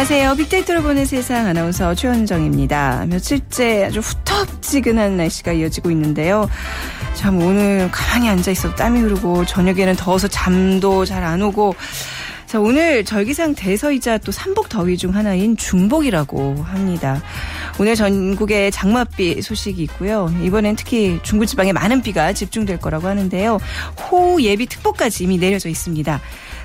안녕하세요. 빅데이터로 보는 세상 아나운서 최현정입니다. 며칠째 아주 후텁지근한 날씨가 이어지고 있는데요. 참 오늘 가만히 앉아 있어도 땀이 흐르고 저녁에는 더워서 잠도 잘 안 오고 자, 오늘 절기상 대서이자 또 삼복 더위 중 하나인 중복이라고 합니다. 오늘 전국에 장맛비 소식이 있고요. 이번엔 특히 중부지방에 많은 비가 집중될 거라고 하는데요. 호우 예비 특보까지 이미 내려져 있습니다.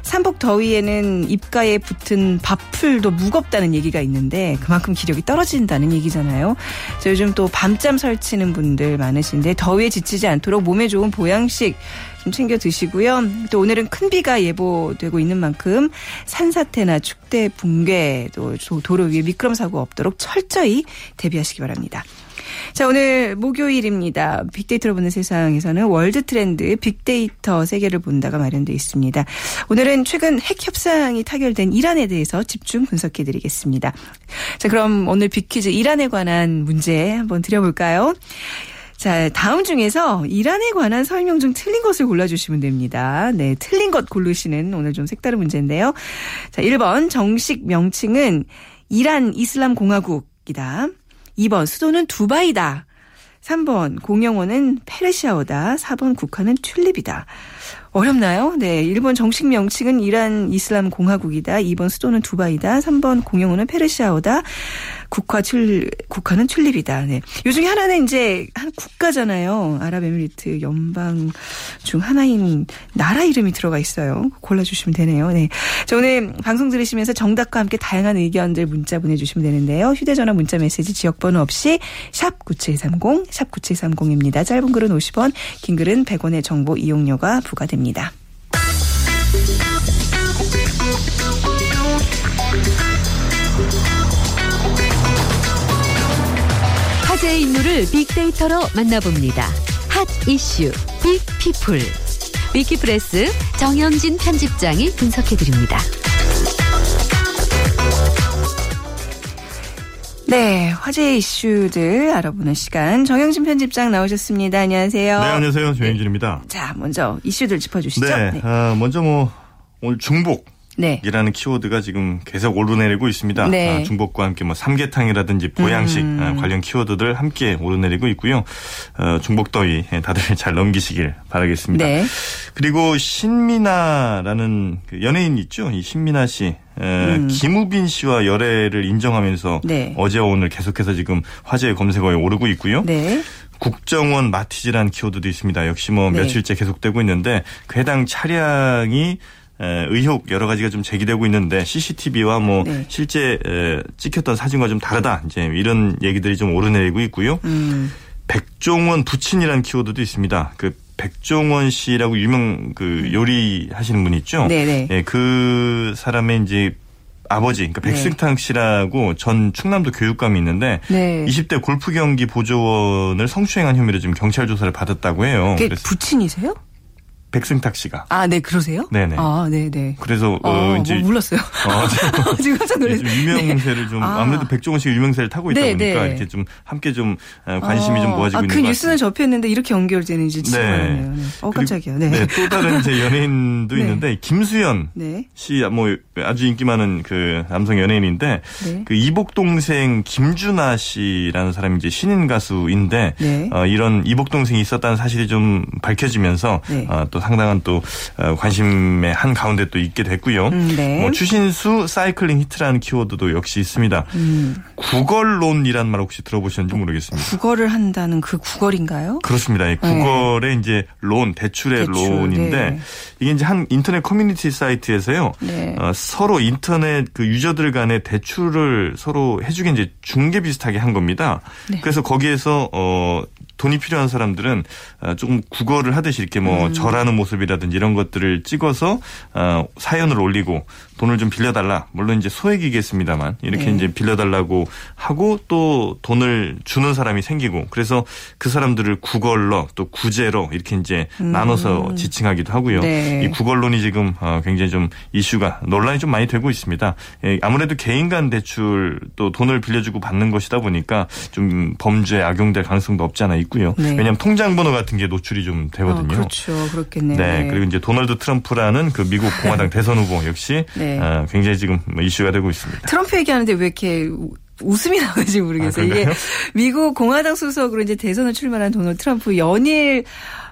삼복 더위에는 입가에 붙은 밥풀도 무겁다는 얘기가 있는데 그만큼 기력이 떨어진다는 얘기잖아요. 자, 요즘 또 밤잠 설치는 분들 많으신데 더위에 지치지 않도록 몸에 좋은 보양식 좀 챙겨 드시고요. 또 오늘은 큰 비가 예보되고 있는 만큼 산사태나 축대 붕괴 또 도로 위에 미끄럼 사고 없도록 철저히 대비하시기 바랍니다. 자, 오늘 목요일입니다. 빅데이터로 보는 세상에서는 월드 트렌드 빅데이터 세계를 본다가 마련되어 있습니다. 오늘은 최근 핵 협상이 타결된 이란에 대해서 집중 분석해 드리겠습니다. 자, 그럼 오늘 빅퀴즈 이란에 관한 문제 한번 드려볼까요? 자, 다음 중에서 이란에 관한 설명 중 틀린 것을 골라주시면 됩니다. 네, 틀린 것 고르시는 오늘 좀 색다른 문제인데요. 자, 1번 정식 명칭은 이란 이슬람 공화국이다. 2번 수도는 두바이다. 3번 공용어는 페르시아어다. 4번 국화는 튤립이다. 어렵나요? 네. 1번 정식 명칭은 이란 이슬람 공화국이다. 2번 수도는 두바이다. 3번 공용어는 페르시아어다. 국화 튤 국화는 튤립이다. 네. 요 중에 하나는 이제 한 국가잖아요. 아랍에미리트 연방 중 하나인 나라 이름이 들어가 있어요. 골라 주시면 되네요. 네. 자, 오늘 방송 들으시면서 정답과 함께 다양한 의견들 문자 보내 주시면 되는데요. 휴대 전화 문자 메시지 지역 번호 없이 샵 9730, 샵 9730입니다. 짧은 글은 50원, 긴 글은 100원의 정보 이용료가 부과됩니다. 화제의 인물을 빅데이터로 만나봅니다. 핫 이슈 빅피플 위키프레스 정영진 편집장이 분석해드립니다. 네, 화제 이슈들 알아보는 시간 정영진 편집장 나오셨습니다. 안녕하세요. 네, 안녕하세요. 조영진입니다. 네. 자, 먼저 이슈들 짚어주시죠. 네, 네. 어, 먼저 뭐 오늘 중복. 네. 이라는 키워드가 지금 계속 오르내리고 있습니다. 네. 아, 중복과 함께 뭐 삼계탕이라든지 보양식 음. 아, 관련 키워드들 함께 오르내리고 있고요. 어, 중복 더위 예, 다들 잘 넘기시길 바라겠습니다. 네. 그리고 신민아라는 그 연예인 있죠. 이 신민아 씨. 에, 음. 김우빈 씨와 열애를 인정하면서 네. 어제와 오늘 계속해서 지금 화제의 검색어에 오르고 있고요. 네. 국정원 마티즈라는 키워드도 있습니다. 역시 뭐 네. 며칠째 계속되고 있는데 그 해당 차량이 에, 의혹 여러 가지가 좀 제기되고 있는데 CCTV와 뭐 네. 실제 에, 찍혔던 사진과 좀 다르다 이제 이런 얘기들이 좀 오르내리고 있고요. 음. 백종원 부친이라는 키워드도 있습니다. 그 백종원 씨라고 유명 그 요리 하시는 분 있죠. 음. 네네. 예, 그 사람의 이제 아버지, 그러니까 네. 백승탕 씨라고 전 충남도 교육감이 있는데 네. 20대 골프 경기 보조원을 성추행한 혐의로 지금 경찰 조사를 받았다고 해요. 그게 부친이세요? 백승탁 씨가. 아, 네, 그러세요? 네네. 아, 네, 네. 그래서 어, 어, 이제 뭐 몰랐어요. 어, 좀- 지금 깜짝 좀 놀랐어요. 유명세를 좀 아. 아무래도 백종원 씨가 유명세를 타고 있다 네, 보니까 네. 이렇게 좀 함께 좀 어, 관심이 좀 모아지고 아, 있는 그것 뉴스는. 접했는데 이렇게 연결되는지 진짜 네. 몰랐네요. 네. 어, 깜짝이야. 네. 네, 또 다른 이제 연예인도 네. 있는데 김수현 네. 씨, 뭐 아주 인기 많은 그 남성 연예인인데 네. 그 이복 동생 김준하 씨라는 사람이 이제 신인 가수인데 네. 어, 이런 이복 동생이 있었다는 사실이 좀 밝혀지면서 네. 어, 또 상당한 또 어, 관심의 한 가운데 또 있게 됐고요. 음, 네. 뭐 추신수 사이클링 히트라는 키워드도 역시 있습니다. 음. 구걸loan이란 말 혹시 들어보셨는지 모르겠습니다. 구걸을 한다는 그 구걸인가요? 그렇습니다. 이 구걸의 이제 loan, 대출의 네. 대출, loan인데 네. 이게 이제 한 인터넷 커뮤니티 사이트에서요. 네. 어, 서로 인터넷 그 유저들 간의 대출을 서로 해주게 이제 중개 비슷하게 한 겁니다. 네. 그래서 거기에서 어 돈이 필요한 사람들은 어, 조금 국어를 하듯이 이렇게 뭐 음. 절하는 모습이라든지 이런 것들을 찍어서 어 사연을 올리고 돈을 좀 빌려달라. 물론 이제 소액이겠습니다만 이렇게 네. 이제 빌려달라고 하고 또 돈을 주는 사람이 생기고 그래서 그 사람들을 구걸러 또 구제로 이렇게 이제 나눠서 지칭하기도 하고요. 음. 네. 이 구걸론이 지금 어, 굉장히 좀 이슈가 논란이 좀 많이 되고 있습니다. 예, 아무래도 개인 간 대출 또 돈을 빌려주고 받는 것이다 보니까 좀 범죄에 악용될 가능성도 없지 않아 있고 요. 네. 왜냐하면 통장 번호 같은 게 노출이 좀 어, 되거든요. 그렇죠. 그렇겠네요. 네, 그리고 이제 도널드 트럼프라는 그 미국 공화당 대선 후보 역시 네. 어, 굉장히 지금 뭐 이슈가 되고 있습니다. 트럼프 얘기하는데 왜 이렇게 우- 웃음이 나오는지 모르겠어요. 아, 이게? 미국 공화당 소속으로 이제 대선을 출마한 도널드 트럼프 연일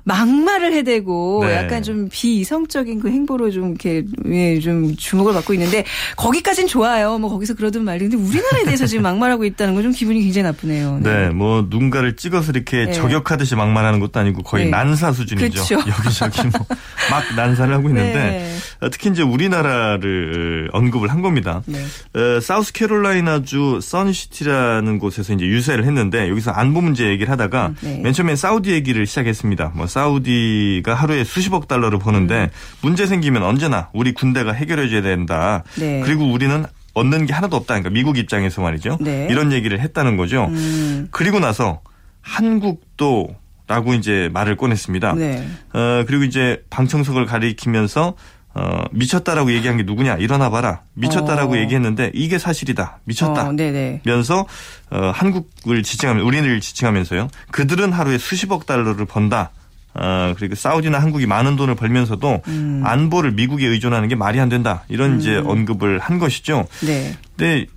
막말을 해대고 네. 약간 좀 비이성적인 그 행보로 좀 이렇게 예, 좀 주목을 받고 있는데 거기까진 좋아요. 뭐 거기서 그러든 말든 근데 우리나라에 대해서 지금 막말하고 있다는 건 좀 기분이 굉장히 나쁘네요. 네, 뭐 누군가를 찍어서 이렇게 네. 저격하듯이 막말하는 것도 아니고 거의 네. 난사 수준이죠. 그렇죠. 여기저기 뭐 막 난사를 하고 있는데 네. 어, 특히 이제 우리나라를 언급을 한 겁니다. 네. 어, 사우스캐롤라이나주 써니시티라는 곳에서 이제 유세를 했는데 여기서 안보 문제 얘기를 하다가 네. 맨 처음엔 사우디 얘기를 시작했습니다. 뭐 사우디가 하루에 수십억 달러를 음. 버는데 문제 생기면 언제나 우리 군대가 해결해 줘야 된다. 네. 그리고 우리는 얻는 게 하나도 없다. 그러니까 미국 입장에서 말이죠. 네. 이런 얘기를 했다는 거죠. 음, 그리고 나서 한국도 라고 이제 말을 꺼냈습니다. 네. 어, 그리고 이제 방청석을 가리키면서 어, 미쳤다라고 얘기한 게 누구냐? 일어나 봐라. 미쳤다라고 어. 얘기했는데 이게 사실이다. 미쳤다. 어, 네네. 면서 어, 한국을 지칭하면 우리를 지칭하면서요. 그들은 하루에 수십억 달러를 번다. 어, 그리고 사우디나 한국이 많은 돈을 벌면서도 음. 안보를 미국에 의존하는 게 말이 안 된다. 이런 이제 언급을 한 것이죠. 네. 근데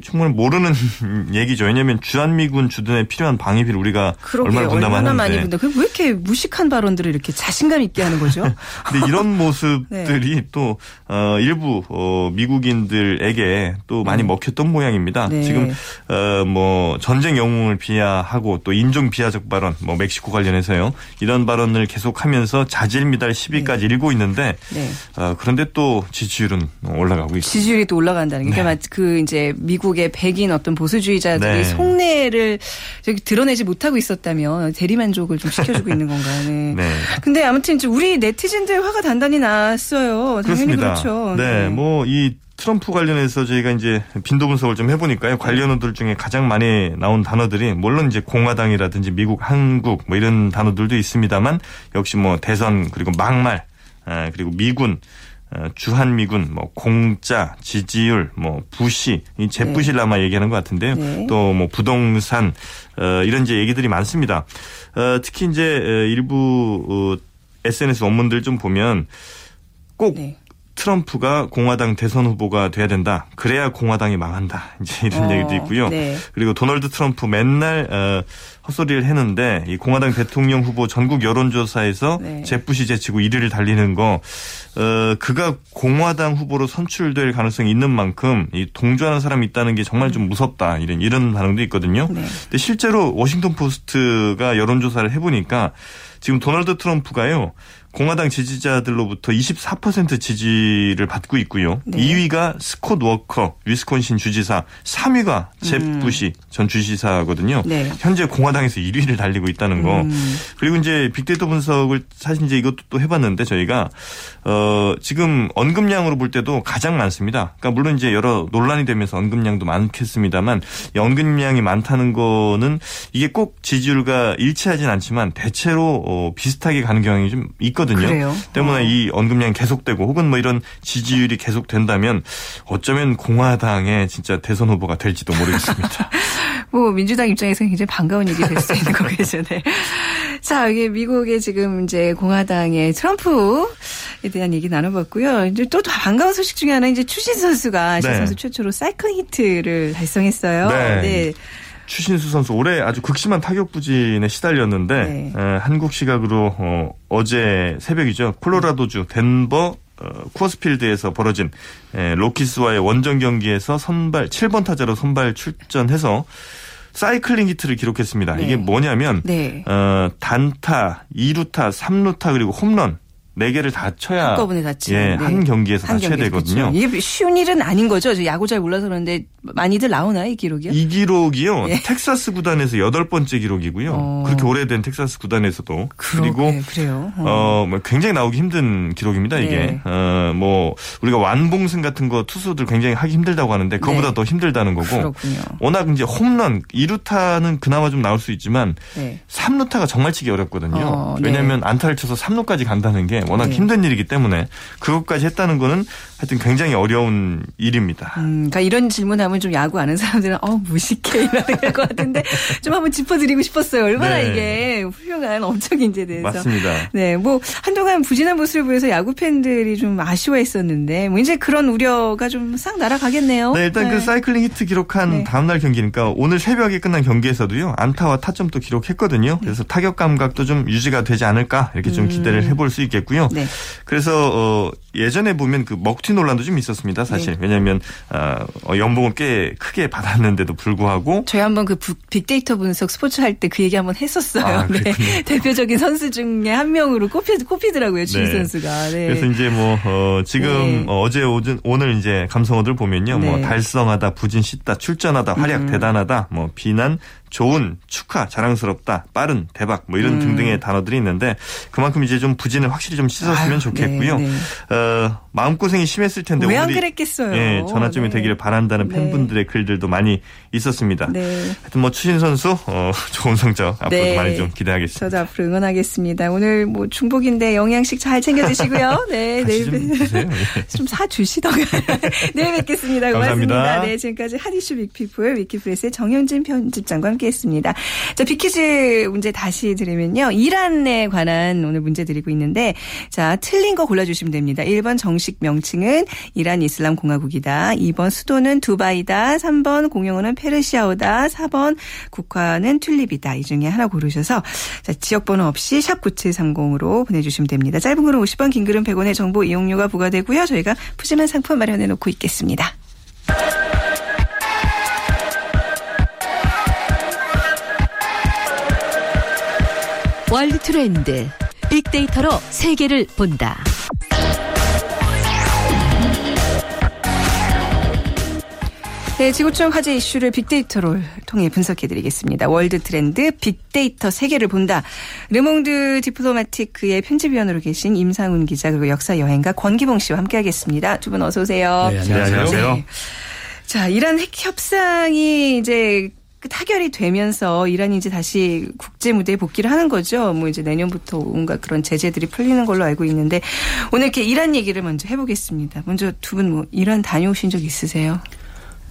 정말 모르는 얘기죠. 왜냐하면 주한미군 주둔에 필요한 방위비를 우리가 그러게요. 얼마나 분담하는데. 얼마나 많이 분담. 그왜 이렇게 무식한 발언들을 이렇게 자신감 있게 하는 거죠? 근데 이런 모습들이 또 어, 일부 어, 미국인들에게 또 많이 먹혔던 모양입니다. 네. 지금 어, 뭐 전쟁 영웅을 비하하고 또 인종 비하적 발언, 뭐 멕시코 관련해서요. 이런 발언을 계속하면서 자질 미달 시비까지 일고 있는데 네. 어, 그런데 또 지지율은 올라가고 있습니다. 지지율이 또 올라간다는 게 그러니까 그 이제 미국 의 백인 어떤 보수주의자들이 네. 속내를 드러내지 못하고 있었다면 대리만족을 좀 시켜주고 있는 건가요? 네. 네. 근데 아무튼 이제 우리 네티즌들 화가 단단히 났어요. 당연히 그렇습니다. 그렇죠. 네, 뭐이 트럼프 관련해서 저희가 이제 빈도 분석을 좀 해보니까요. 관련 어들 중에 가장 많이 나온 단어들이 물론 이제 공화당이라든지 미국, 한국 뭐 이런 단어들도 있습니다만 역시 뭐 대선 그리고 막말 아, 그리고 미군 어, 주한미군, 뭐 공짜, 지지율, 뭐 부시, 이 재부시를 아마 얘기하는 것 같은데요. 네. 또뭐 부동산 어, 이런 이제 얘기들이 많습니다. 어, 특히 이제 어, 일부 어, SNS 원문들 좀 보면 꼭 네. 트럼프가 공화당 대선 후보가 돼야 된다. 그래야 공화당이 망한다. 이제 이런 어, 얘기도 있고요. 네. 그리고 도널드 트럼프 맨날 어, 헛소리를 했는데 이 공화당 대통령 후보 전국 여론조사에서 네. 젭 부시 제치고 1위를 달리는 거 어, 그가 공화당 후보로 선출될 가능성이 있는 만큼 이 동조하는 사람이 있다는 게 정말 좀 무섭다. 이런 이런 반응도 있거든요. 네. 근데 실제로 워싱턴 포스트가 여론조사를 해 보니까 지금 도널드 트럼프가요. 공화당 지지자들로부터 24% 지지를 받고 있고요. 네. 2위가 스콧 워커 위스콘신 주지사, 3위가 젭 부시 전 주지사거든요. 음. 네. 현재 공화당에서 1위를 달리고 있다는 거. 음. 그리고 이제 빅데이터 분석을 사실 이제 이것도 또 해봤는데 저희가 어 지금 언급량으로 볼 때도 가장 많습니다. 그러니까 물론 이제 여러 논란이 되면서 언급량도 많겠습니다만 이 언급량이 많다는 거는 이게 꼭 지지율과 일치하진 않지만 대체로 어 비슷하게 가는 경향이 좀 있거든요. 그래요? 때문에 어. 이 언급량이 계속되고 혹은 뭐 이런 지지율이 계속된다면 어쩌면 공화당의 진짜 대선 후보가 될지도 모르겠습니다. 뭐 민주당 입장에서는 굉장히 반가운 일이 될 수 있는 거겠죠. 네. 자, 이게 미국의 지금 이제 공화당의 트럼프에 대한 얘기 나눠봤고요. 이제 또 반가운 소식 중에 하나 이제 추신 선수가 네. 선수 최초로 사이클 히트를 달성했어요. 네. 추신수 선수 올해 아주 극심한 타격 부진에 시달렸는데 네. 에, 한국 시각으로 어, 제 새벽이죠 콜로라도주 덴버 어, 쿠어스필드에서 벌어진 에, 로키스와의 원정 경기에서 선발 7번 타자로 선발 출전해서 사이클링 히트를 기록했습니다. 네. 이게 뭐냐면 네. 어, 단타, 2루타, 3루타 그리고 홈런 4개를 다 쳐야 한꺼번에 다 치는, 예, 네. 한 경기에서 다한 쳐야 경기에서, 되거든요. 그렇죠. 이게 쉬운 일은 아닌 거죠. 저 야구 잘 몰라서 그런데 많이들 나오나요, 이 기록이요? 이 기록이요. 예. 텍사스 구단에서 여덟 번째 기록이고요. 어. 그렇게 오래된 텍사스 구단에서도 그러- 그리고 네, 그래요. 어. 어, 뭐 굉장히 나오기 힘든 기록입니다, 이게. 네. 어, 뭐, 우리가 완봉승 같은 거 투수들 굉장히 하기 힘들다고 하는데, 그거보다 네. 더 힘들다는 거고. 그렇군요. 워낙 이제 홈런, 2루타는 그나마 좀 나올 수 있지만, 네. 3루타가 정말 치기 어렵거든요. 어, 네. 왜냐하면 안타를 쳐서 3루까지 간다는 게 워낙 네. 힘든 일이기 때문에 그것까지 했다는 거는 하여튼 굉장히 어려운 일입니다. 음, 그러니까 이런 질문하면 좀 야구 아는 사람들은 어 무식해 이러는 것 같은데 좀 한번 짚어드리고 싶었어요. 얼마나 네. 이게 훌륭한 엄청 인재에 대해서. 맞습니다. 네, 뭐 한동안 부진한 모습을 보여서 야구 팬들이 좀 아쉬워했었는데 뭐 이제 그런 우려가 좀 싹 날아가겠네요. 네, 일단 그 사이클링 히트 기록한 네. 다음날 경기니까 오늘 새벽에 끝난 경기에서도요 안타와 타점도 기록했거든요. 그래서 타격 감각도 좀 유지가 되지 않을까 이렇게 좀 기대를 해볼 수 있겠고요. 네. 그래서 어, 예전에 보면 그 먹튀 논란도 좀 있었습니다. 사실 네. 왜냐하면 어, 어, 연봉을 꽤 크게 받았는데도 불구하고 저희 한번 그 부- 빅데이터 분석 스포츠 할 때 그 얘기 한번 했었어요. 아, 네. 대표적인 선수 중에 한 명으로 꼽히, 꼽히더라고요. 주희 네. 선수가. 네. 그래서 이제 뭐 어, 지금 네. 어, 제 오전 오늘 이제 감성어들 보면요, 뭐 네. 달성하다, 부진 씻다, 출전하다, 활약 음. 대단하다, 뭐 비난, 좋은, 축하, 자랑스럽다, 빠른, 대박, 뭐 이런 음. 등등의 단어들이 있는데 그만큼 이제 좀 부진을 확실히 좀 씻었으면 아유, 좋겠고요. 네, 어, 마음 고생이 심했을 텐데 왜 안 그랬겠어요. 예, 전화점이 네. 되기를 바란다는 네. 팬분들의 글들도 많이 있었습니다. 네. 하여튼 뭐 추신 선수 어, 좋은 성적 앞으로 네. 도 많이 좀 기대하겠습니다. 저도 앞으로 응원하겠습니다. 오늘 뭐 중복인데 영양식 잘 챙겨 드시고요. 네, 내일 좀 뵙- 드세요. 예. 좀 사주시던가요. 내일 뵙겠습니다. 고맙습니다. 감사합니다. 네, 지금까지 하디슈 빅피플 위키프레스의 정현진 편집장과 함께했습니다. 자, 빅퀴즈 문제 다시 드리면요. 이란에 관한 오늘 문제 드리고 있는데 자, 틀린 거 골라주시면 됩니다. 1번 정식 명칭은 이란 이슬람 공화국이다. 2번 수도는 두바이다. 3번 공용어는 페르시아어다. 4번 국화는 튤립이다. 이 중에 하나 고르셔서 자, 지역번호 없이 샵 9730으로 보내주시면 됩니다. 짧은 글은 50원, 긴 글은 100원의 정보 이용료가 부과되고요. 저희가 푸짐한 상품 마련해 놓고 있겠습니다. 월드 트렌드. 빅데이터로 세계를 본다. 네, 지구촌 화제 이슈를 빅데이터로 통해 분석해드리겠습니다. 월드 트렌드 빅데이터 세계를 본다. 르몽드 디플로마티크의 편집위원으로 계신 임상훈 기자 그리고 역사 여행가 권기봉 씨와 함께하겠습니다. 두 분 어서 오세요. 네, 네, 안녕하세요. 네. 자, 이란 핵 협상이 이제 그 타결이 되면서 이란이 이제 다시 국제 무대에 복귀를 하는 거죠. 뭐 이제 내년부터 온갖 그런 제재들이 풀리는 걸로 알고 있는데 오늘 이렇게 이란 얘기를 먼저 해보겠습니다. 먼저 두 분 뭐 이란 다녀오신 적 있으세요?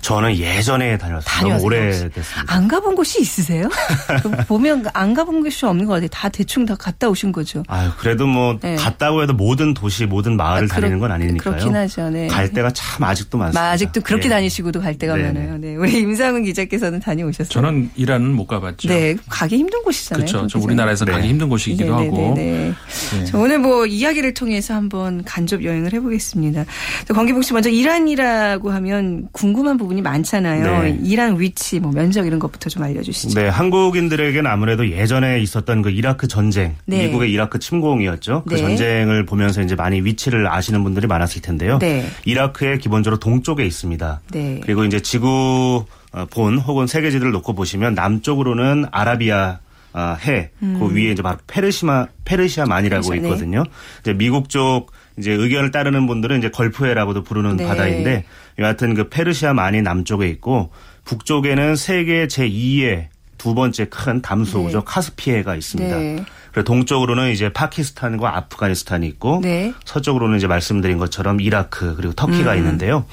저는 예전에 다녔어요. 너무? 오래됐습니다. 안 가본 곳이 있으세요? 그 보면 안 가본 곳이 없는 것 같아요. 다 대충 다 갔다 오신 거죠. 아유, 그래도 뭐 네. 갔다고 해도 모든 도시, 모든 마을을 아, 다니는 그렇- 건 아니니까요. 그렇긴 하죠. 네. 갈 데가 참 아직도 많습니다. 마, 아직도 그렇게 예. 다니시고도 갈 데가 네네. 많아요. 네. 우리 임상훈 기자께서는 다녀오셨어요. 저는 이란은 못 가봤죠. 네, 가기 힘든 곳이잖아요. 그렇죠. 좀? 우리나라에서 네. 가기 힘든 곳이기도 네, 하고. 네, 네. 네. 자, 오늘 뭐 이야기를 통해서 한번 간접 여행을 해보겠습니다. 자, 권기복 씨 먼저 이란이라고 하면 궁금한 부분 이 많잖아요. 네. 이란 위치, 뭐 면적 이런 것부터 좀 알려주시죠. 네, 한국인들에게는 아무래도 예전에 있었던 그 이라크 전쟁, 네. 미국의 이라크 침공이었죠. 그 네. 전쟁을 보면서 이제 많이 위치를 아시는 분들이 많았을 텐데요. 네. 이라크의 기본적으로 동쪽에 있습니다. 네. 그리고 이제 지구 어, 본 혹은 세계지를 놓고 보시면 남쪽으로는 아라비아 아, 해, 그 위에 이제 바로 페르시마 페르시아만이라고 음. 페르시아, 네. 있거든요. 이제 미국 쪽 이제 의견을 따르는 분들은 이제 걸프해라고도 부르는 네. 바다인데 여하튼 그 페르시아만이 남쪽에 있고 북쪽에는 세계 제 2의 두 번째 큰 담수호죠 네. 카스피해가 있습니다. 네. 그리고 동쪽으로는 이제 파키스탄과 아프가니스탄이 있고 네. 서쪽으로는 이제 말씀드린 것처럼 이라크 그리고 터키가 음. 있는데요.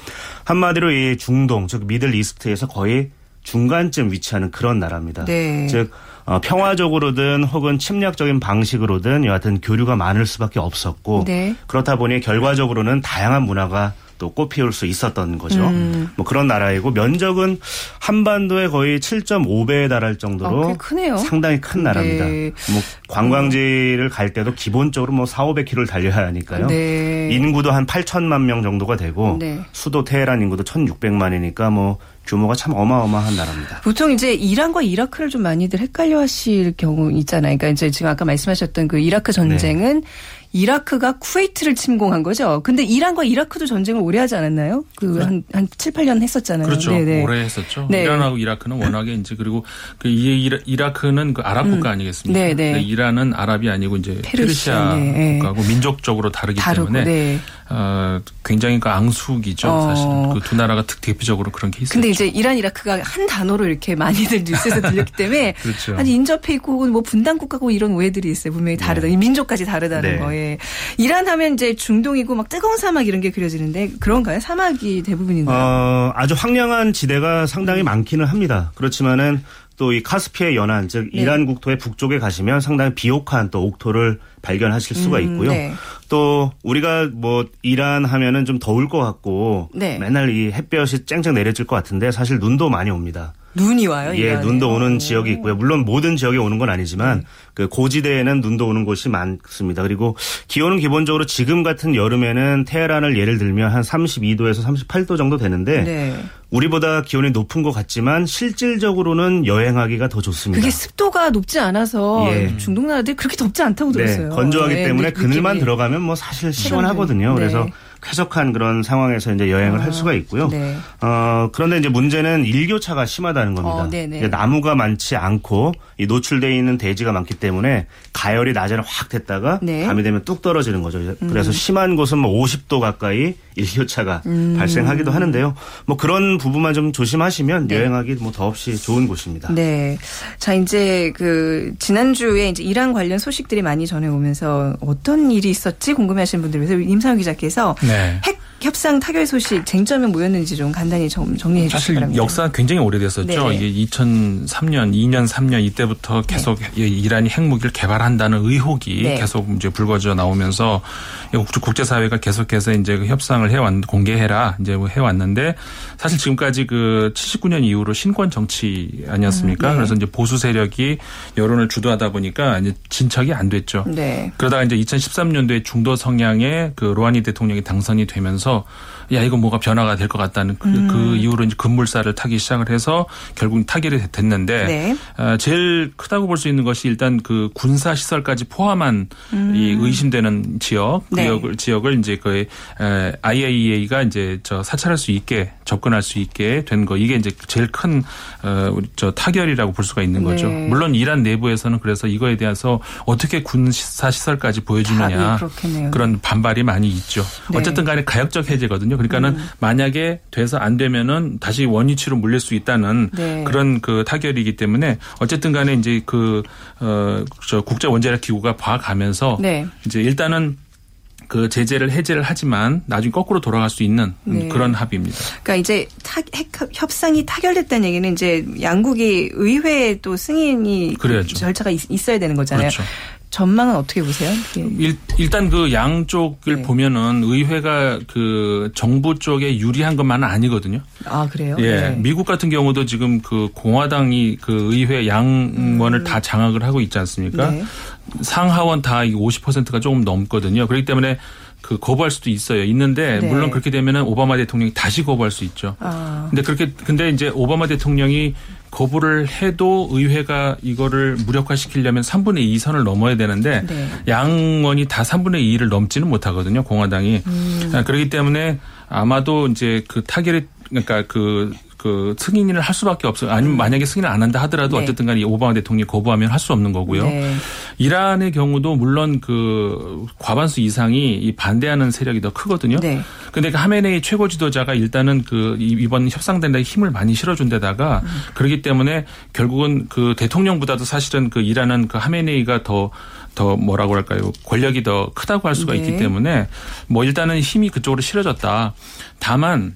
한마디로 이 중동 즉 미들 이스트에서 거의 중간쯤 위치하는 그런 나라입니다. 네. 즉 어, 평화적으로든 혹은 침략적인 방식으로든 여하튼 교류가 많을 수밖에 없었고 네. 그렇다 보니 결과적으로는 다양한 문화가 또 꽃피울 수 있었던 거죠. 음. 뭐 그런 나라이고 면적은 한반도의 거의 7.5배에 달할 정도로 아. 상당히 큰 나라입니다. 네. 뭐 관광지를 갈 때도 기본적으로 뭐 4, 500km를 달려야 하니까요. 네. 인구도 한 8천만 명 정도가 되고 네. 수도 테헤란 인구도 1,600만이니까 뭐 규모가 참 어마어마한 나라입니다. 보통 이제 이란과 이라크를 좀 많이들 헷갈려 하실 경우 있잖아요. 그러니까 이제 지금 아까 말씀하셨던 그 이라크 전쟁은 이라크가 쿠웨이트를 침공한 거죠. 근데 이란과 이라크도 전쟁을 오래 하지 않았나요? 그한한 7, 8년 했었잖아요. 그렇죠. 네네. 오래 했었죠. 네. 이란하고 이라크는 워낙에 이제 그리고 그 이- 이라크는 그 아랍 국가 아니겠습니까? 네, 네. 이란은 아랍이 아니고 이제 페르시아, 페르시아, 네, 네. 국가고 민족적으로 다르기 다르고 때문에 네. 어, 굉장히 그 앙숙이죠. 어. 사실 그두 나라가 특 대표적으로 그런 게 있었죠. 근데 이제 이란 이라크가 한 단어로 이렇게 많이들 뉴스에서 들렸기 때문에 그렇죠. 아니 인접해 있고 혹은 뭐 분단 국가고 이런 오해들이 있어요. 분명히 다르다. 이 민족까지 다르다는 네. 거에 이란 하면 이제 중동이고 막 뜨거운 사막 이런 게 그려지는데 그런가요? 사막이 대부분인가요? 어, 아주 황량한 지대가 상당히 많기는 합니다. 그렇지만은 또 이 카스피의 연안, 즉 네. 이란 국토의 북쪽에 가시면 상당히 비옥한 또 옥토를 발견하실 수가 음, 있고요. 네. 또 우리가 뭐 이란 하면은 좀 더울 것 같고 네. 맨날 이 햇볕이 쨍쨍 내려질 것 같은데 사실 눈도 많이 옵니다. 눈이 와요. 예. 눈도 오는 어. 지역이 있고요. 물론 모든 지역에 오는 건 아니지만 그 고지대에는 눈도 오는 곳이 많습니다. 그리고 기온은 기본적으로 지금 같은 여름에는 테헤란을 예를 들면 한 32도에서 38도 정도 되는데 네. 우리보다 기온이 높은 것 같지만 실질적으로는 여행하기가 더 좋습니다. 그게 습도가 높지 않아서 예. 중동 나라들이 그렇게 덥지 않다고 네, 들었어요. 건조하기 네, 때문에 느- 그늘만. 들어가면 뭐 사실 시원하거든요. 네. 그래서 쾌적한 그런 상황에서 이제 여행을 아, 할 수가 있고요. 네. 어, 그런데 이제 문제는 일교차가 심하다는 겁니다. 어, 네네. 이제 나무가 많지 않고 이 노출되어 있는 대지가 많기 때문에 가열이 낮에는 확 됐다가 네. 밤이 되면 뚝 떨어지는 거죠. 그래서 심한 곳은 뭐 50도 가까이 일교차가 음. 발생하기도 하는데요. 뭐 그런 부분만 좀 조심하시면 네. 여행하기 뭐 더없이 좋은 곳입니다. 네. 자, 이제 그 지난주에 이제 이란 관련 소식들이 많이 전해오면서 어떤 일이 있었지 궁금해 하시는 분들 위해서 임상훈 기자께서 네. 핵 협상 타결 소식 쟁점이 뭐였는지 좀 간단히 정, 정리해 주시기 사실 바랍니다. 역사가 굉장히 오래됐었죠. 네. 이게 2003년, 2년, 3년 이때부터 계속 이 이란이 핵무기를 개발한다는 의혹이 네. 계속 이제 불거져 나오면서 국- 국제사회가 계속해서 이제 그 협상을 해왔 공개해라 이제 뭐 해왔는데 사실 지금까지 그 79년 이후로 신권 정치 아니었습니까? 음, 네. 그래서 이제 보수 세력이 여론을 주도하다 보니까 이제 진척이 안 됐죠. 네. 그러다가 이제 2013년도에 중도 성향의 그 로하니 대통령이 당선이 되면서 야 이거 뭐가 변화가 될 것 같다는 그, 음. 그 이후로 이제 급물살을 타기 시작을 해서 결국 타결이 됐는데 네. 어, 제일 크다고 볼 수 있는 것이 일단 그 군사 시설까지 포함한 이 의심되는 지역 음. 네. 지역을 지역을 이제 그 에, IAEA가 이제 저 사찰할 수 있게 접근할 수 있게 된 거 이게 이제 제일 큰 어, 우리 저 타결이라고 볼 수가 있는 거죠. 네. 물론 이란 내부에서는 그래서 이거에 대해서 어떻게 군사 시설까지 보여주느냐 답이 그렇겠네요. 그런 반발이 많이 있죠. 네. 음. 어쨌든 간에 가역적 해제거든요. 그러니까는 만약에 돼서 안 되면은 다시 원위치로 물릴 수 있다는 네. 그런 그 타결이기 때문에 어쨌든 간에 이제 그, 어, 저 국제 원자력 기구가 봐가면서 네. 이제 일단은 그 제재를 해제를 하지만 나중에 거꾸로 돌아갈 수 있는 네. 그런 합의입니다. 그러니까 이제 타, 핵 협상이 타결됐다는 얘기는 이제 양국이 의회에 또 승인이 그래야죠. 절차가 있, 어야 되는 거잖아요. 그렇죠. 전망은 어떻게 보세요? 이게. 일, 일단 그 양쪽을 네. 보면은 의회가 그 정부 쪽에 유리한 것만은 아니거든요. 아 그래요? 예. 네. 미국 같은 경우도 지금 그 공화당이 그 의회 양원을 다 장악을 하고 있지 않습니까? 음. 네. 상하원 다 50%가 조금 넘거든요. 그렇기 때문에 그 거부할 수도 있어요. 있는데 네. 물론 그렇게 되면은 오바마 대통령이 다시 거부할 수 있죠. 아. 근데 그렇게 근데 이제 오바마 대통령이 거부를 해도 의회가 이거를 무력화시키려면 3분의 2 선을 넘어야 되는데 네. 양원이 다 3분의 2를 넘지는 못하거든요. 공화당이. 음. 아, 그렇기 때문에 아마도 이제 그 타결이 그러니까 그, 그 승인을 할 수밖에 없어요. 아니면 만약에 승인을 안 한다 하더라도 네. 어쨌든 간에 이 오바마 대통령이 거부하면 할 수 없는 거고요. 네. 이란의 경우도 물론 그 과반수 이상이 이 반대하는 세력이 더 크거든요. 네. 근데 그 하메네이 최고 지도자가 일단은 그 이번 협상된 데 힘을 많이 실어준 데다가 음. 그렇기 때문에 결국은 그 대통령보다도 사실은 그 이란은 그 하메네이가 더더 뭐라고 할까요? 권력이 더 크다고 할 수가 네. 있기 때문에 뭐 일단은 힘이 그쪽으로 실어졌다. 다만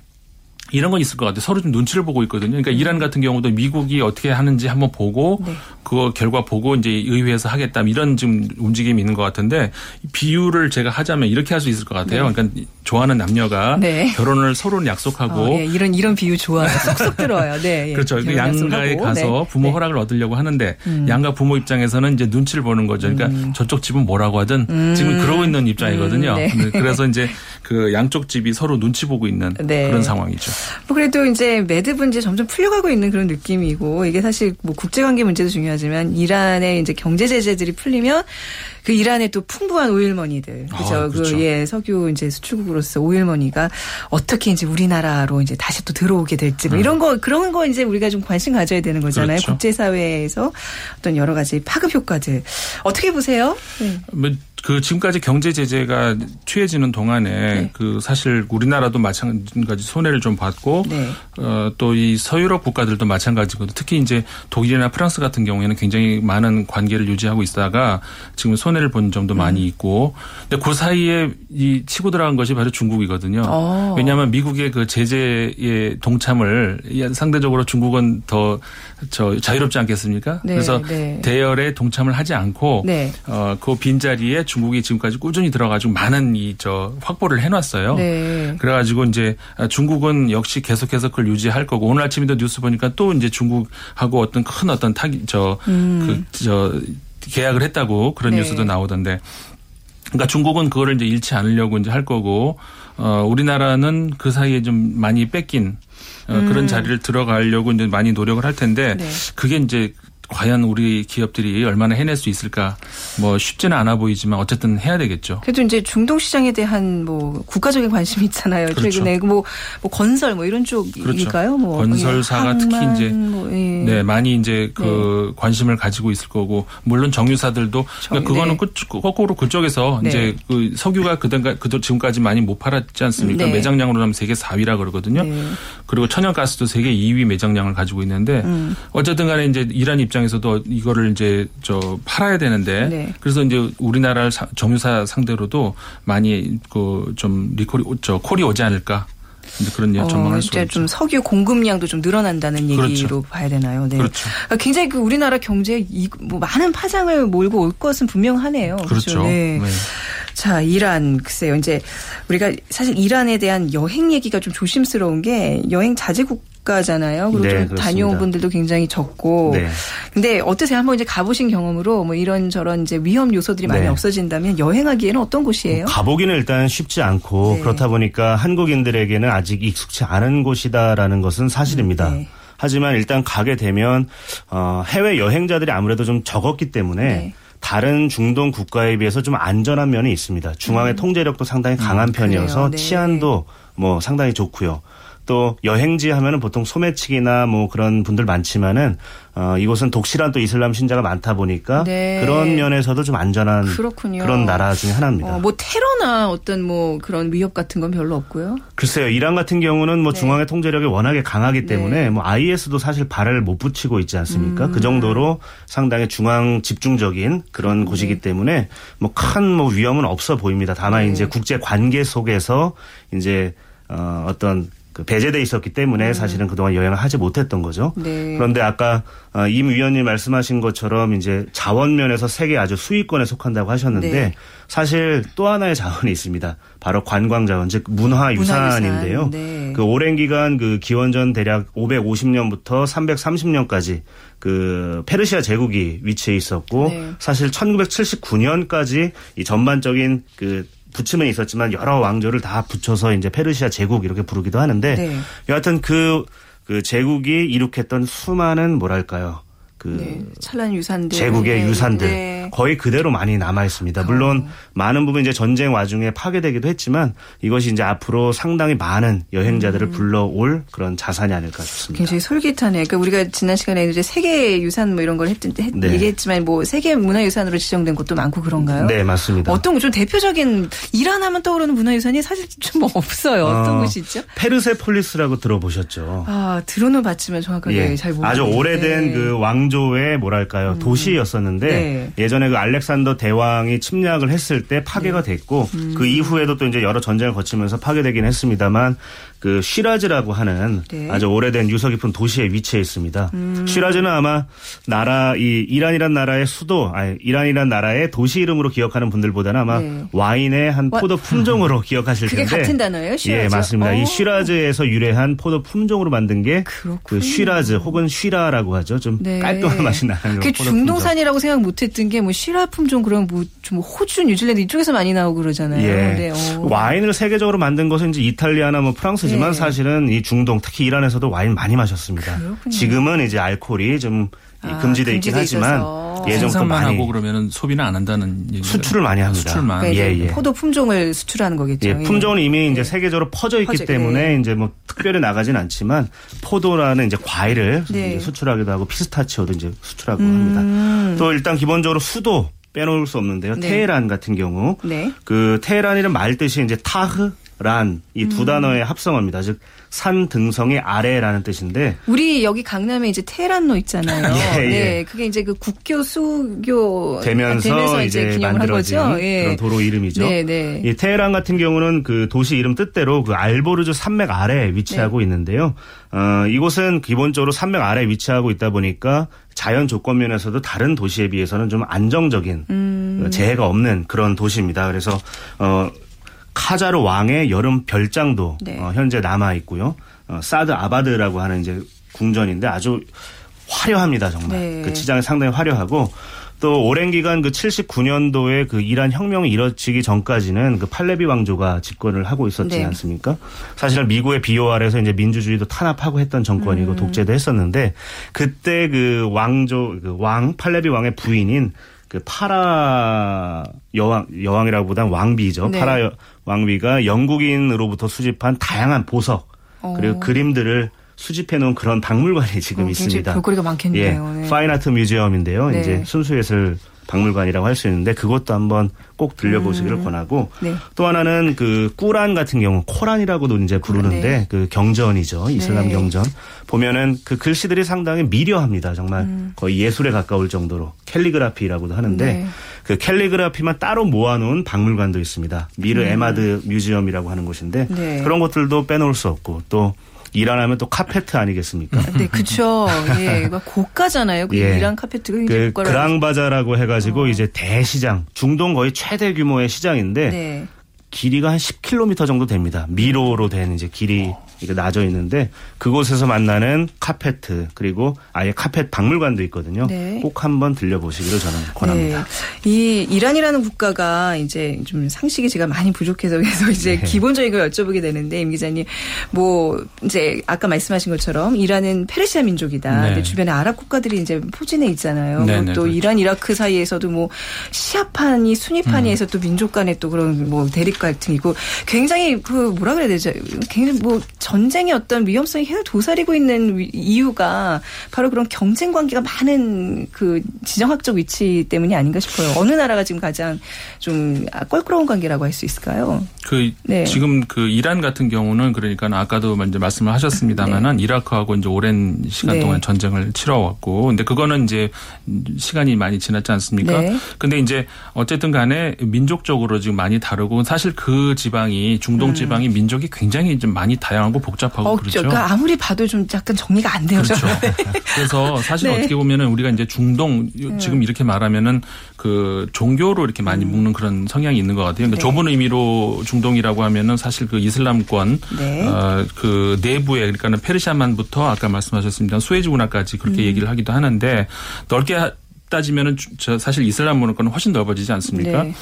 이런 건 있을 것 같아요. 서로 좀 눈치를 보고 있거든요. 그러니까 이란 같은 경우도 미국이 어떻게 하는지 한번 보고 네. 그거 결과 보고 이제 의회에서 하겠다 이런 지금 움직임이 있는 것 같은데 비유를 제가 하자면 이렇게 할 수 있을 것 같아요. 그러니까 좋아하는 남녀가 네. 결혼을 서로는 약속하고 어, 예, 이런 이런 비유 좋아요. 쏙쏙 들어요. 네. 예. 그렇죠. 그 양가에. 가서 네. 부모 네. 허락을 얻으려고 하는데 양가 부모 입장에서는 이제 눈치를 보는 거죠. 그러니까 저쪽 집은 뭐라고 하든 지금 그러고 있는 입장이거든요. 음, 네. 그래서 이제 그 양쪽 집이 서로 눈치 보고 있는 네. 그런 상황이죠. 뭐 그래도 이제 매듭은 이제 점점 풀려가고 있는 그런 느낌이고 이게 사실 뭐 국제관계 문제도 중요하지만 이란의 이제 경제 제재들이 풀리면 그 이란의 또 풍부한 오일머니들 그죠 아, 그렇죠. 그예 석유 이제 수출국으로서 오일머니가 어떻게 이제 우리나라로 이제 다시 또 들어오게 될지 뭐 이런 거 그런 거 이제 우리가 좀 관심 가져야 되는 거잖아요 그렇죠. 국제사회에서 어떤 여러 가지 파급 효과들 어떻게 보세요? 네. 뭐그 지금까지 경제 제재가 취해지는 동안에 네. 그 사실 우리나라도 마찬가지 손해를 좀 받고 네. 어, 또 이 서유럽 국가들도 마찬가지거든요. 특히 이제 독일이나 프랑스 같은 경우에는 굉장히 많은 관계를 유지하고 있다가 지금 손해를 본 점도 음. 많이 있고 근데 그 사이에 이 치고 들어간 것이 바로 중국이거든요. 어. 왜냐하면 미국의 그 제재에 동참을 상대적으로 중국은 더 저 자유롭지 않겠습니까? 네, 그래서 네. 대열에 동참을 하지 않고 네. 어, 그 빈자리에 중국이 지금까지 꾸준히 들어가지고 많은 이 저 확보를 해놨어요. 네. 그래가지고 이제 중국은 역시 계속해서 그걸 유지할 거고 오늘 아침에도 뉴스 보니까 또 이제 중국하고 어떤 큰 어떤 타기 저그 저 계약을 했다고 그런 음. 네. 뉴스도 나오던데. 그러니까 중국은 그거를 이제 잃지 않으려고 이제 할 거고 어 우리나라는 그 사이에 좀 많이 뺏긴 어, 그런 자리를 들어가려고 이제 많이 노력을 할 텐데 음. 네. 그게 이제 과연 우리 기업들이 얼마나 해낼 수 있을까 뭐 쉽지는 않아 보이지만 어쨌든 해야 되겠죠. 그래도 이제 중동 시장에 대한 뭐 국가적인 관심이 있잖아요. 그렇죠. 최근에 뭐, 뭐 건설 뭐 이런 쪽일까요? 뭐 건설사가 특히 항만 이제 뭐, 예. 네, 많이 이제 그 관심을 가지고 있을 거고 물론 정유사들도 그러니까 정- 그거는 네. 그, 거꾸로 그쪽에서 네. 이제 그 석유가 그동안 그 지금까지 많이 못 팔았지 않습니까? 네. 매장량으로 하면 세계 4위라 그러거든요. 네. 그리고 천연가스도 세계 2위 매장량을 가지고 있는데 음. 어쨌든 간에 이제 이란 입장 에서도 이거를 이제 저 팔아야 되는데 네. 그래서 이제 우리나라 사- 정유사 상대로도 많이 그 좀 리콜이 오- 저 콜이 오지 않을까 그런 어, 전망할 이제 있죠. 좀 석유 공급량도 좀 늘어난다는 얘기로 그렇죠. 봐야 되나요? 네. 그렇죠. 아, 굉장히 그 우리나라 경제에 이, 뭐 많은 파장을 몰고 올 것은 분명하네요. 그렇죠. 네. 네. 자, 이란 글쎄요. 이제 우리가 사실 이란에 대한 여행 얘기가 좀 조심스러운 게 여행 자제 국 가잖아요. 그리고 네, 좀 그렇습니다. 다녀온 분들도 굉장히 적고. 네. 근데 어떠세요? 한번 이제 가보신 경험으로 뭐 이런 저런 이제 위험 요소들이 많이 네. 없어진다면 여행하기에는 어떤 곳이에요? 가보기는 일단 쉽지 않고 네. 그렇다 보니까 한국인들에게는 아직 익숙치 않은 곳이다라는 것은 사실입니다. 네. 하지만 일단 가게 되면 어, 해외 여행자들이 아무래도 좀 적었기 때문에 네. 다른 중동 국가에 비해서 좀 안전한 면이 있습니다. 중앙의 통제력도 상당히 강한 편이어서 음. 그래요. 네. 치안도 뭐 상당히 좋고요. 또 여행지 하면은 보통 소매치기나 뭐 그런 분들 많지만은 어 이곳은 독실한 또 이슬람 신자가 많다 보니까 네. 그런 면에서도 좀 안전한 그렇군요. 런 나라 중에 하나입니다. 어, 뭐 테러나 어떤 뭐 그런 위협 같은 건 별로 없고요. 글쎄요, 이란 같은 경우는 뭐 네. 중앙의 통제력이 워낙에 강하기 때문에 네. 뭐 IS도 사실 발을 못 붙이고 있지 않습니까? 음. 그 정도로 상당히 중앙 집중적인 그런 곳이기 때문에 뭐큰뭐 위험은 없어 보입니다. 다만 네. 이제 국제 관계 속에서 이제 어 어떤 그 배제돼 있었기 때문에 사실은 그동안 여행을 하지 못했던 거죠. 음. 네. 그런데 아까 어, 임 위원님 말씀하신 것처럼 이제 자원 면에서 세계 아주 수위권에 속한다고 하셨는데 네. 사실 또 하나의 자원이 있습니다. 바로 관광 자원, 즉 문화 유산인데요. 문화유산, 네. 그 오랜 기간 그 기원전 대략 550년부터 330년까지 그 페르시아 제국이 위치해 있었고 네. 사실 1979년까지 이 전반적인 그 부침은 있었지만 여러 왕조를 다 붙여서 이제 페르시아 제국 이렇게 부르기도 하는데 네. 여하튼 그, 그 제국이 이룩했던 수많은 뭐랄까요. 그 네. 찬란 유산들. 제국의 네. 유산들 네. 거의 그대로 많이 남아 있습니다. 물론 많은 부분 이제 전쟁 와중에 파괴되기도 했지만 이것이 이제 앞으로 상당히 많은 여행자들을 불러올 그런 자산이 아닐까 싶습니다. 굉장히 솔깃하네. 그러니까 우리가 지난 시간에 이제 세계 유산 뭐 이런 걸 했, 했, 네. 얘기했지만 뭐 세계 문화유산으로 지정된 곳도 많고 그런가요? 네, 맞습니다. 어떤 좀 대표적인 이란 하면 떠오르는 문화유산이 사실 좀 없어요. 어떤 어, 곳이죠? 페르세폴리스라고 들어보셨죠? 아 들어는 봤지만 정확하게 예, 잘 모르겠는데. 아주 오래된 그 왕조의 뭐랄까요 도시였었는데 네. 예전에 그 알렉산더 대왕이 침략을 했을 때 파괴가 됐고 음. 그 이후에도 또 이제 여러 전쟁을 거치면서 파괴되긴 했습니다만 그 쉬라즈라고 하는 네. 음. 아주 오래된 유서 깊은 도시에 위치해 있습니다. 쉬라즈는 아마 나라 이 이란이란 나라의 수도 아니 이란이란 나라의 도시 이름으로 기억하는 분들보다는 아마 네. 와인의 한 와- 포도 품종으로 기억하실 그게 텐데 같은 단어예요? 쉬라즈? 예, 맞습니다. 어. 이 쉬라즈에서 유래한 포도 품종으로 만든 게. 그 쉬라즈 혹은 쉬라라고 하죠. 좀 네. 깔끔한 맛이 나는 그. 중동산이라고 생각 못했던 게 뭐 시라 품종 그런 뭐 좀 호주, 뉴질랜드 이쪽에서 많이 나오고 그러잖아요. 예. 네, 어. 와인을 세계적으로 만든 것은 이제 이탈리아나 뭐 프랑스 지만 네. 사실은 이 중동 특히 이란에서도 와인 많이 마셨습니다. 그렇군요. 지금은 이제 알코올이 좀이 아, 금지돼 있긴 하지만 있어서. 예전부터 많이 하고 그러면은 소비는 안 한다는 얘기 수출을 많이 합니다. 수출만. 그러니까 이제 예, 예. 포도 품종을 수출하는 거겠죠. 예, 품종은 이미 이제 예. 세계적으로 퍼져 있기 퍼져- 때문에 네. 이제 뭐 특별히 나가진 않지만 포도라는 이제 과일을 네. 음. 이제 수출하기도 하고 피스타치오도 이제 수출하고 합니다. 또 일단 기본적으로 수도 빼놓을 수 없는데요. 네. 테헤란 같은 경우 네. 그 테헤란이라는 말 뜻이 이제 타흐 란이 음. 두 단어의 합성어입니다. 즉 산 등성의 아래라는 뜻인데 우리 여기 강남에 이제 테헤란로 있잖아요. 예, 예. 네, 그게 이제 그 국교 수교 되면서, 이제 이제 기념을 한 만들어진 거죠. 예. 그런 도로 이름이죠. 네, 네. 이 테헤란 같은 경우는 그 도시 이름 뜻대로 그 알보르즈 산맥 아래에 위치하고 네. 있는데요. 어, 이곳은 기본적으로 산맥 아래에 위치하고 있다 보니까 자연 조건 면에서도 다른 도시에 비해서는 좀 안정적인 음. 어, 재해가 없는 그런 도시입니다. 그래서 어, 카자르 왕의 여름 별장도 네. 어, 현재 남아 있고요. 어, 사드 아바드라고 하는 이제 궁전인데 아주 화려합니다 정말. 네. 그 치장이 상당히 화려하고 또 오랜 기간 그 79년도에 그 이란 혁명이 이뤄지기 전까지는 그 팔레비 왕조가 집권을 하고 있었지 네. 않습니까? 사실은 미국의 비호 아래서 이제 민주주의도 탄압하고 했던 정권이고 음. 독재도 했었는데 그때 그 왕조 그 왕 팔레비 왕의 부인인 그 파라 여왕 여왕이라고보단 왕비죠. 네. 파라 여- 왕비가 영국인으로부터 수집한 다양한 보석 그리고 어. 그림들을 수집해 놓은 그런 박물관이 지금 어, 있습니다. 볼거리가 많겠네요. 예, 네. Fine Art Museum인데요. 네. 이제 순수예술 박물관이라고 할 수 있는데 그것도 한번 꼭 들려보시기를 권하고 네. 또 하나는 그 꾸란 같은 경우 코란이라고도 이제 부르는데 네. 그 경전이죠 이슬람 네. 경전 보면은 그 글씨들이 상당히 미려합니다 정말 거의 예술에 가까울 정도로 캘리그라피라고도 하는데 음. 네. 그 캘리그라피만 따로 모아놓은 박물관도 있습니다 미르 에마드 Museum이라고 하는 곳인데 음. 네. 그런 것들도 빼놓을 수 없고 또 이란 하면 또 카페트 아니겠습니까? 네, 그쵸. 예, 고가잖아요. 그 예. 이란 카페트가 굉장히 그 고가라고. 그랑바자라고 해가지고 이제 대시장 중동 거의 최대 규모의 시장인데 네. 길이가 한 10km 정도 됩니다. 미로로 된 이제 길이 이렇게 나져 있는데 그곳에서 만나는 카페트 그리고 아예 카펫 박물관도 있거든요. 네. 꼭 한번 들려보시기를 저는 권합니다. 네. 이 이란이라는 국가가 이제 좀 상식이 제가 많이 부족해서 그래서 이제 네. 기본적인 걸 여쭤보게 되는데 임 기자님 뭐 이제 아까 말씀하신 것처럼 이란은 페르시아 민족이다. 네. 주변에 아랍 국가들이 이제 포진해 있잖아요. 네, 네, 또 그렇죠. 이란 이라크 사이에서도 뭐 시아파니 순위파니에서 음. 또 민족 간의 또 그런 뭐 대립 갈등이고 굉장히 그 뭐라 그래야 되죠? 굉장히 뭐 전쟁의 어떤 위험성이 계속 도사리고 있는 위- 이유가 바로 그런 경쟁 관계가 많은 그 지정학적 위치 때문이 아닌가 싶어요. 어느 나라가 지금 가장 좀 껄끄러운 관계라고 할 수 있을까요? 그 네. 지금 그 이란 같은 경우는 그러니까 아까도 먼저 말씀을 하셨습니다만은 이라크하고 이제 오랜 시간 네. 동안 전쟁을 치러왔고 근데 그거는 이제 시간이 많이 지났지 않습니까? 네. 근데 이제 어쨌든 간에 민족적으로 지금 많이 다르고 사실 그 지방이 중동 지방이 민족이 굉장히 좀 많이 다양하고 복잡하고 어, 그렇죠. 그러니까 아무리 봐도 좀 약간 정리가 안 돼요. 그렇죠. 그래서 사실 네. 어떻게 보면은 우리가 이제 중동 지금 이렇게 말하면은 그 종교로 이렇게 많이 묶는 그런 성향이 있는 것 같아요. 그러니까 음. 네. 좁은 의미로 중동이라고 하면은 사실 그 이슬람권 네. 어, 그 내부에 그러니까는 페르시아만부터 아까 말씀하셨습니다 수에즈 문화까지 그렇게 음. 얘기를 하기도 하는데 넓게 하- 따지면은 주- 저 사실 이슬람 문화권은 훨씬 넓어지지 않습니까? 네.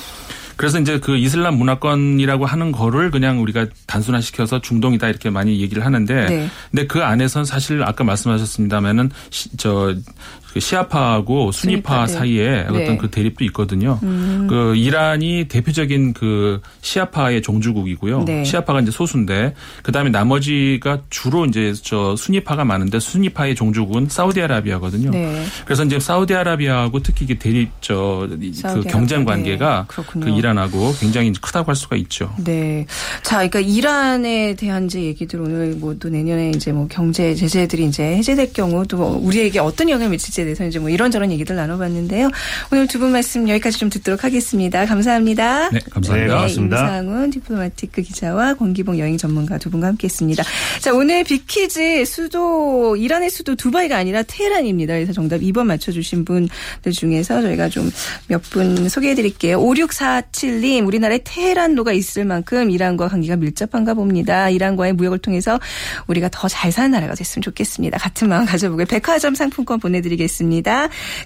그래서 이제 그 이슬람 문화권이라고 하는 거를 그냥 우리가 단순화시켜서 중동이다 이렇게 많이 얘기를 하는데 네. 근데 그 안에선 사실 아까 말씀하셨습니다면은 시, 저그 시아파하고 순위파 네. 사이에 네. 음. 어떤 그 대립도 있거든요. 그 이란이 대표적인 그 시아파의 종주국이고요. 네. 시아파가 이제 소수인데 그다음에 나머지가 주로 이제 저 순위파가 많은데 순위파의 종주국은 사우디아라비아거든요. 네. 그래서 이제 사우디아라비아하고 특히 이게 대립 저그. 경쟁 관계가 네. 그 이란하고 굉장히 크다고 할 수가 있죠. 네. 자, 그러니까 이란에 대한 이제 얘기들 오늘 뭐 또 내년에 이제 뭐 경제 제재들이 이제 해제될 경우 또뭐 우리에게 어떤 영향을 미칠지 에 대해서 이제 뭐 이런저런 얘기들 나눠봤는데요. 오늘 두 분 말씀 여기까지 좀 듣도록 하겠습니다. 감사합니다. 네, 감사합니다. 네. 임상훈 디플로마티크 기자와 권기봉 여행 전문가 두 분과 함께했습니다. 자, 오늘 빅퀴즈 수도 이란의 수도 두바이가 아니라 테헤란입니다. 그래서 정답 2번 맞춰주신 분들 중에서 저희가 좀 몇 분 소개해드릴게요. 5647님 우리나라에 테헤란로가 있을 만큼 이란과 관계가 밀접한가 봅니다. 이란과의 무역을 통해서 우리가 더 잘 사는 나라가 됐으면 좋겠습니다. 같은 마음 가져보고 백화점 상품권 보내드리겠습니다.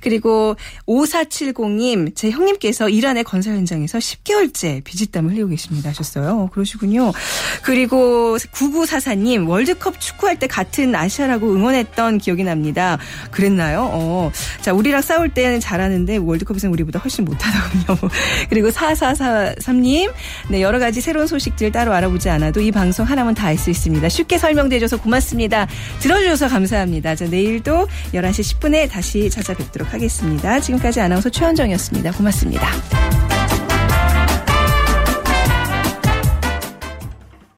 그리고 5470님 제 형님께서 이란의 건설 현장에서 10개월째 비지땀을 흘리고 계십니다 하셨어요. 그러시군요. 그리고 9944님 월드컵 축구할 때 같은 아시아라고 응원했던 기억이 납니다. 그랬나요? 어. 자 우리랑 싸울 때는 잘하는데 월드컵에서는 우리보다 훨씬 못하더군요. 그리고 4 4443님, 네, 여러 가지 새로운 소식들 따로 알아보지 않아도 이 방송 하나면 다 알 수 있습니다. 쉽게 설명돼줘서 고맙습니다. 들어주셔서 감사합니다. 자, 내일도 11시 10분에 다시 찾아뵙도록 하겠습니다. 지금까지 아나운서 최현정이었습니다. 고맙습니다.